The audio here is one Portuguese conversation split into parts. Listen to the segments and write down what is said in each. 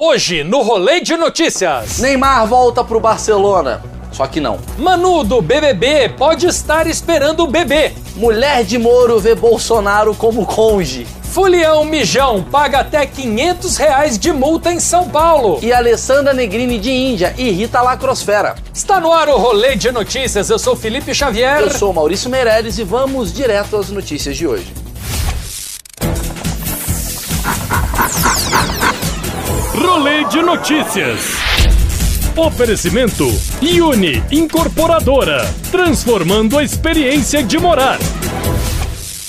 Hoje, no Rolê de Notícias. Neymar volta pro Barcelona. Só que não. Manu do BBB pode estar esperando o bebê. Mulher de Moro vê Bolsonaro como conge. Fulião Mijão paga até 500 reais de multa em São Paulo. E Alessandra Negrini de Índia irrita a lacrosfera. Está no ar o Rolê de Notícias. Eu sou Felipe Xavier. Eu sou Maurício Meirelles e vamos direto às notícias de hoje. Rolê de notícias. Oferecimento Uni Incorporadora, transformando a experiência de morar.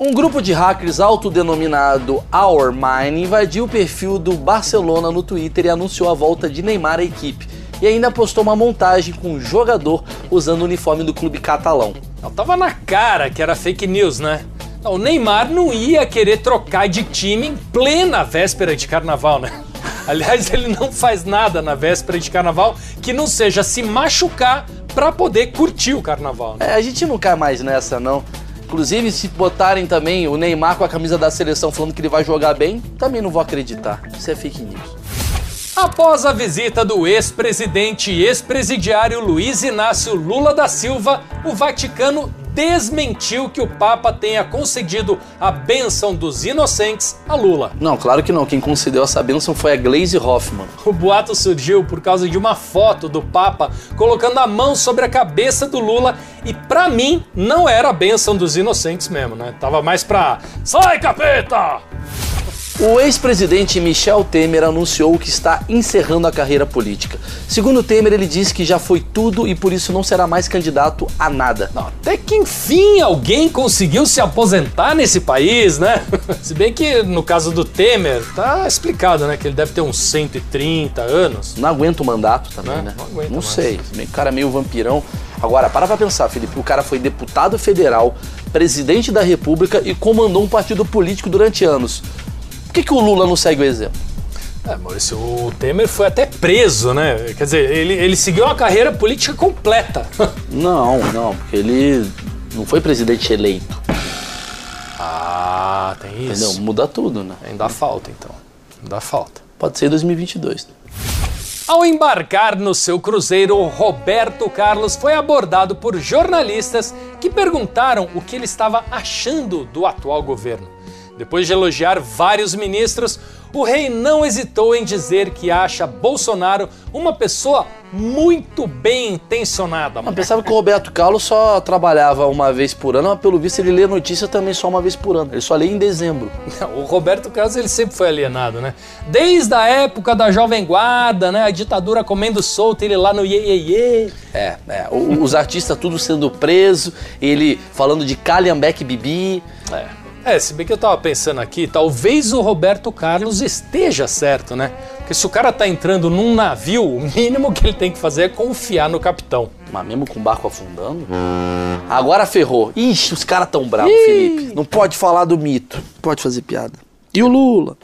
Um grupo de hackers autodenominado Our Mine invadiu o perfil do Barcelona no Twitter e anunciou a volta de Neymar à equipe. E ainda postou uma montagem com um jogador usando o uniforme do clube catalão. Não, tava na cara que era fake news, né? Não, o Neymar não ia querer trocar de time em plena véspera de carnaval, né? Aliás, ele não faz nada na véspera de carnaval que não seja se machucar para poder curtir o carnaval. Né? É, a gente não cai mais nessa, não. Inclusive, se botarem também o Neymar com a camisa da seleção falando que ele vai jogar bem, também não vou acreditar. Isso é fake news. Após a visita do ex-presidente e ex-presidiário Luiz Inácio Lula da Silva, o Vaticano desmentiu que o Papa tenha concedido a bênção dos inocentes a Lula. Não, claro que não. Quem concedeu essa bênção foi a Glaze Hoffman. O boato surgiu por causa de uma foto do Papa colocando a mão sobre a cabeça do Lula e para mim não era a bênção dos inocentes mesmo, né? Tava mais pra sai capeta! O ex-presidente Michel Temer anunciou que está encerrando a carreira política. Segundo Temer, ele disse que já foi tudo e por isso não será mais candidato a nada. Não, até que enfim alguém conseguiu se aposentar nesse país, né? Se bem que no caso do Temer, tá explicado, né? Que ele deve ter uns 130 anos. Não aguenta o mandato também, Né? né? Não aguenta Não mais. sei. O cara é meio vampirão. Agora, para pra pensar, Felipe. O cara foi deputado federal, presidente da república e comandou um partido político durante anos. Por que, que o Lula não segue o exemplo? É, Maurício, o Temer foi até preso, né? Quer dizer, ele, ele seguiu uma carreira política completa. Não, não, porque ele não foi presidente eleito. Ah, tem Entendeu? Muda tudo, né? Ainda falta, então. Ainda falta. Pode ser 2022. Ao embarcar no seu cruzeiro, Roberto Carlos foi abordado por jornalistas que perguntaram o que ele estava achando do atual governo. Depois de elogiar vários ministros, o rei não hesitou em dizer que acha Bolsonaro uma pessoa muito bem intencionada. Eu pensava que o Roberto Carlos só trabalhava uma vez por ano, mas pelo visto ele lê notícia também só uma vez por ano. Ele só lê em dezembro. O Roberto Carlos ele sempre foi alienado, né? Desde a época da Jovem Guarda, né? A ditadura comendo solto, ele lá no iê, iê, iê. É, é. Os artistas tudo sendo preso, ele falando de Calhambeck Bibi. É. É, se bem que eu tava pensando aqui, talvez o Roberto Carlos esteja certo, né? Porque se o cara tá entrando num navio, o mínimo que ele tem que fazer é confiar no capitão. Mas mesmo com o barco afundando? Agora ferrou. Ixi, os caras tão bravos, Felipe. Não pode falar do mito. Pode fazer piada. E o Lula?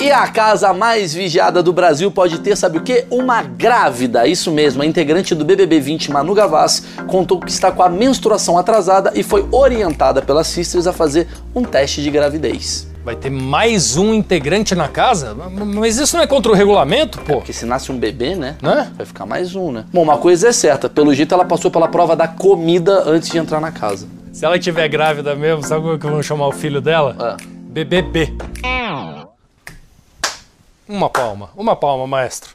E a casa mais vigiada do Brasil pode ter, sabe o quê? Uma grávida. Isso mesmo, a integrante do BBB 20, Manu Gavassi, contou que está com a menstruação atrasada e foi orientada pelas sisters a fazer um teste de gravidez. Vai ter mais um integrante na casa? Mas isso não é contra o regulamento, pô? Porque se nasce um bebê, né? Né? Vai ficar mais um, né? Bom, uma coisa é certa, pelo jeito ela passou pela prova da comida antes de entrar na casa. Se ela estiver grávida mesmo, sabe como é que vão chamar o filho dela? Ah. BBB. Uma palma, uma palma, maestro.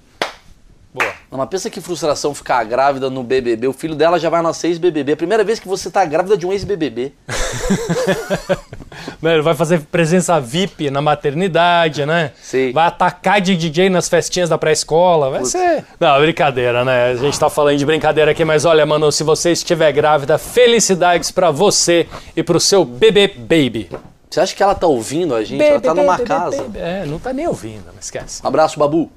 Boa. Não, mas pensa que frustração ficar grávida no BBB. O filho dela já vai nascer ex-BBB. A primeira vez que você tá grávida de um ex-BBB. Né, Ele vai fazer presença VIP na maternidade, né? Sim. Vai atacar de DJ nas festinhas da pré-escola. Vai ser. Não, brincadeira, né? A gente tá falando de brincadeira aqui, mas olha, mano, se você estiver grávida, felicidades pra você e pro seu bebê baby. Você acha que ela tá ouvindo a gente? ela tá numa casa. É, não tá nem ouvindo, não esquece. Um abraço, Babu.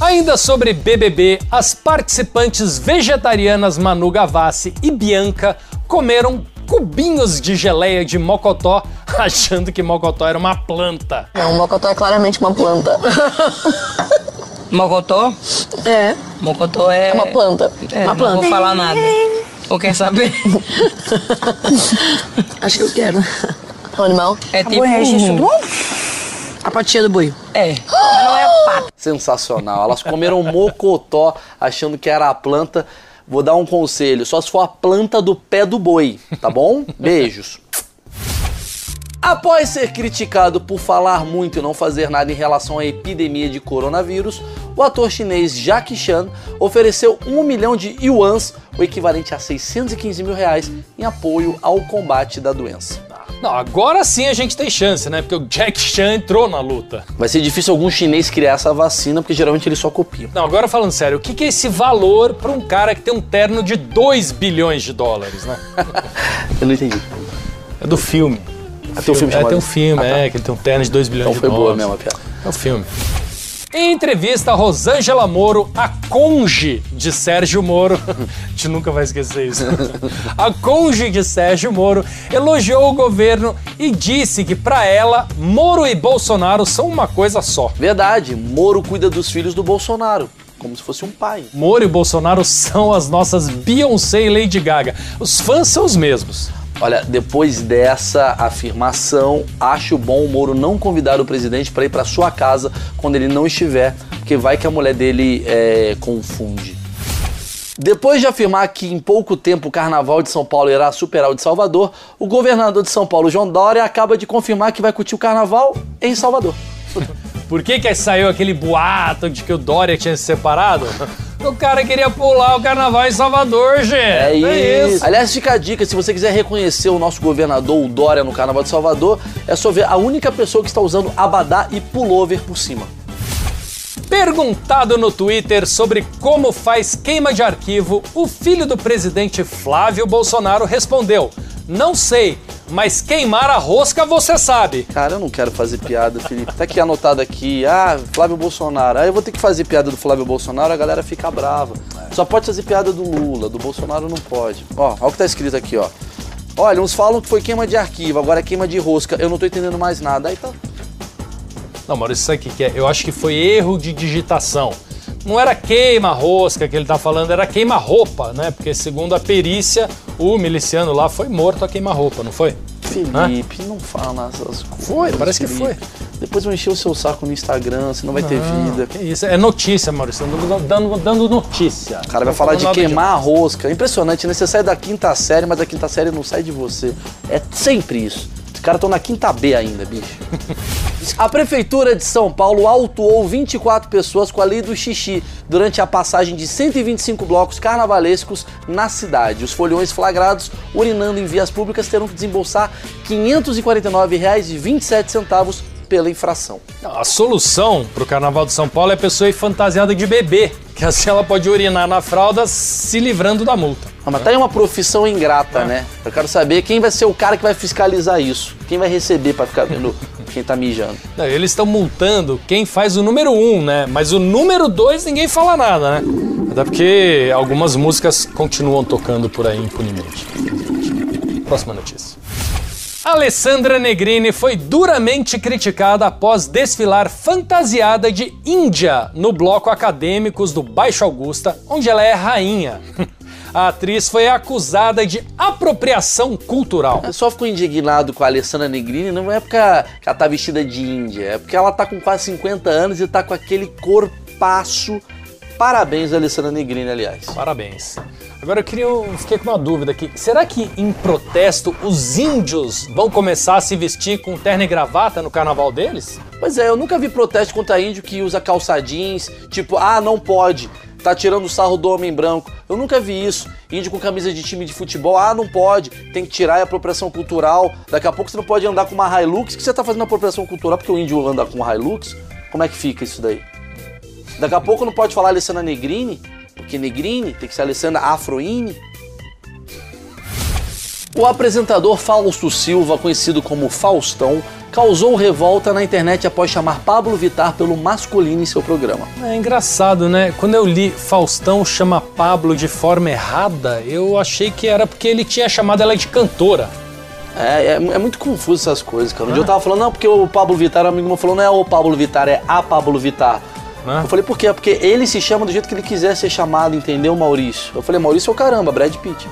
Ainda sobre BBB, as participantes vegetarianas Manu Gavassi e Bianca comeram cubinhos de geleia de mocotó, achando que mocotó era uma planta. Não, o mocotó é claramente uma planta. Mocotó? É. Mocotó é. É uma planta. É, uma não planta. vou falar nada. Ou quer saber? Acho que eu quero. O animal? É tipo. registro do? A patinha do boi. É. Mas não é pato. Sensacional. Elas comeram mocotó achando que era a planta. Vou dar um conselho, só se for a planta do pé do boi, tá bom? Beijos. Após ser criticado por falar muito e não fazer nada em relação à epidemia de coronavírus, o ator chinês Jackie Chan ofereceu um milhão de yuans, o equivalente a 615 mil reais, em apoio ao combate da doença. Não, agora sim a gente tem chance, né? Porque o Jack Chan entrou na luta. Vai ser difícil algum chinês criar essa vacina, porque geralmente eles só copiam. Não, agora falando sério, o que que é esse valor para um cara que tem um terno de 2 bilhões de dólares, né? Eu não entendi. É do filme. Ah, tem um filme é, tem um filme, Ah, tá. é, que ele tem um terno de 2 bilhões Então de foi boa dólares. mesmo a piada. É o filme. Em entrevista, Rosângela Moro, a conge de Sérgio Moro, a gente nunca vai esquecer isso. A conge de Sérgio Moro elogiou o governo e disse que para ela, Moro e Bolsonaro são uma coisa só. Verdade, Moro cuida dos filhos do Bolsonaro, como se fosse um pai. Moro e Bolsonaro são as nossas Beyoncé e Lady Gaga. Os fãs são os mesmos. Olha, depois dessa afirmação, acho bom o Moro não convidar o presidente para ir para sua casa quando ele não estiver, porque vai que a mulher dele é, confunde. Depois de afirmar que em pouco tempo o carnaval de São Paulo irá superar o de Salvador, o governador de São Paulo, João Dória, acaba de confirmar que vai curtir o carnaval em Salvador. Por que, que saiu aquele boato de que o Dória tinha se separado? O cara queria pular o carnaval em Salvador, gente. É isso. Aliás, fica a dica: se você quiser reconhecer o nosso governador, o Dória, no Carnaval de Salvador, é só ver a única pessoa que está usando abadá e pullover por cima. Perguntado no Twitter sobre como faz queima de arquivo, o filho do presidente Flávio Bolsonaro respondeu: Não sei, mas queimar a rosca você sabe. Cara, eu não quero fazer piada, Felipe. Tá aqui anotado aqui, ah, Flávio Bolsonaro. Aí eu vou ter que fazer piada do Flávio Bolsonaro, a galera fica brava. Só pode fazer piada do Lula, do Bolsonaro não pode. Ó, olha o que tá escrito aqui, ó. Olha, uns falam que foi queima de arquivo, agora é queima de rosca. Eu não tô entendendo mais nada. Aí tá. Não, Maurício, sabe o que que é? Eu acho que foi erro de digitação. Não era queima-rosca que ele tá falando, era queima-roupa, né? Porque segundo a perícia, o miliciano lá foi morto a queima-roupa, não foi? Felipe, não fala essas coisas. Foi, parece que Felipe. Depois vão encher o seu saco no Instagram, você não vai ter vida. Que isso, é notícia, Maurício, dando, dando, dando notícia. O cara vai falar de queimar a rosca. Impressionante, né? Você sai da quinta série, mas a quinta série não sai de você. É sempre isso. Os caras estão na quinta B ainda, bicho. A Prefeitura de São Paulo autuou 24 pessoas com a lei do xixi durante a passagem de 125 blocos carnavalescos na cidade. Os folhões flagrados urinando em vias públicas terão que desembolsar R$ 549,27 pela infração. A solução pro Carnaval de São Paulo é a pessoa ir fantasiada de bebê, que assim ela pode urinar na fralda se livrando da multa. Ah, mas tá aí uma profissão ingrata, né? Eu quero saber quem vai ser o cara que vai fiscalizar isso. Quem vai receber pra ficar vendo quem tá mijando. Não, eles estão multando quem faz o número um, né? Mas o número dois ninguém fala nada, né? Até porque algumas músicas continuam tocando por aí impunemente. Próxima notícia. Alessandra Negrini foi duramente criticada após desfilar fantasiada de Índia no bloco Acadêmicos do Baixo Augusta, onde ela é rainha. A atriz foi acusada de apropriação cultural. O pessoal ficou indignado com a Alessandra Negrini, não é porque ela tá vestida de Índia, é porque ela tá com quase 50 anos e tá com aquele corpaço. Parabéns, Alessandra Negrini, aliás. Parabéns. Agora eu queria, eu fiquei com uma dúvida aqui. Será que em protesto os índios vão começar a se vestir com terno e gravata no carnaval deles? Pois é, eu nunca vi protesto contra índio que usa calça jeans, tipo, ah, não pode, tá tirando o sarro do homem branco. Eu nunca vi isso. Índio com camisa de time de futebol, ah, não pode, tem que tirar a apropriação cultural. Daqui a pouco você não pode andar com uma Hilux, que você tá fazendo apropriação cultural porque o índio anda com Hilux? Como é que fica isso daí? Daqui a pouco não pode falar Alessandra Negrini, porque Negrini tem que ser Alessandra Afroine. O apresentador Fausto Silva, conhecido como Faustão, causou revolta na internet após chamar Pablo Vittar pelo masculino em seu programa. É engraçado, né? Quando eu li Faustão chama Pablo de forma errada, eu achei que era porque ele tinha chamado ela de cantora. É, é, é muito confuso essas coisas, cara. Um dia eu tava falando, não, porque o Pablo Vittar, um amigo meu falou, não é o Pablo Vittar, é a Pablo Vittar. Né? Eu falei, por quê? Porque ele se chama do jeito que ele quiser ser chamado, entendeu, Maurício? Eu falei, Maurício é o caramba, Brad Pitt.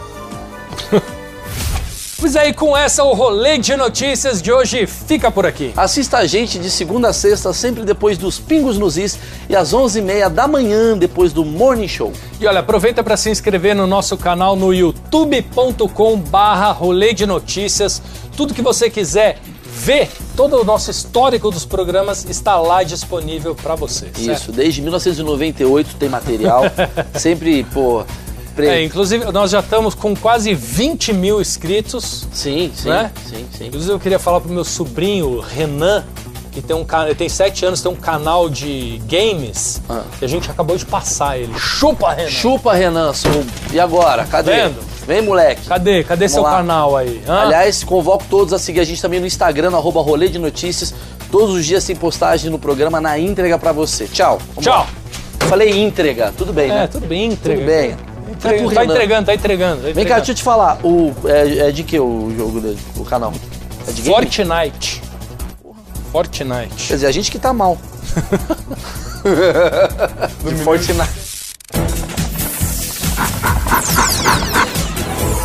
Pois aí, com essa, o rolê de notícias de hoje fica por aqui. Assista a gente de segunda a sexta, sempre depois dos Pingos nos Is e às 11h30 da manhã, depois do Morning Show. E olha, aproveita para se inscrever no nosso canal no youtube.com barra rolê de notícias. Tudo que você quiser ver, todo o nosso histórico dos programas está lá disponível para você. certo? Isso, desde 1998 tem material, sempre, pô... pre- É, inclusive, nós já estamos com quase 20 mil inscritos. Sim, sim, né? sim, sim. Inclusive, eu queria falar pro meu sobrinho, Renan, que tem um canal, ele tem 7 anos, tem um canal de games, Ah. que a gente acabou de passar ele. Chupa, Renan! Chupa, Renan, sou... e agora? Cadê? Vendo? Vem, moleque. Cadê? Cadê Vamos seu lá. canal aí? Hã? Aliás, convoco todos a seguir a gente também no Instagram, no arroba rolê de notícias. Todos os dias tem postagem no programa na íntegra pra você. Tchau. Vamos Tchau! lá. Falei íntegra, tudo bem, É, né? tudo bem, entrega. Tudo bem. Entrega- É pro tá entregando, tá entregando. Tá Vem cá, entregando. deixa eu te falar. O, é, é de que o jogo dele, o canal? É de game? Fortnite. Fortnite. Quer dizer, a gente que tá mal. de Fortnite.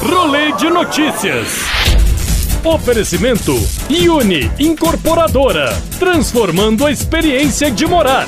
Rolê de notícias. Oferecimento Uni Incorporadora, transformando a experiência de morar.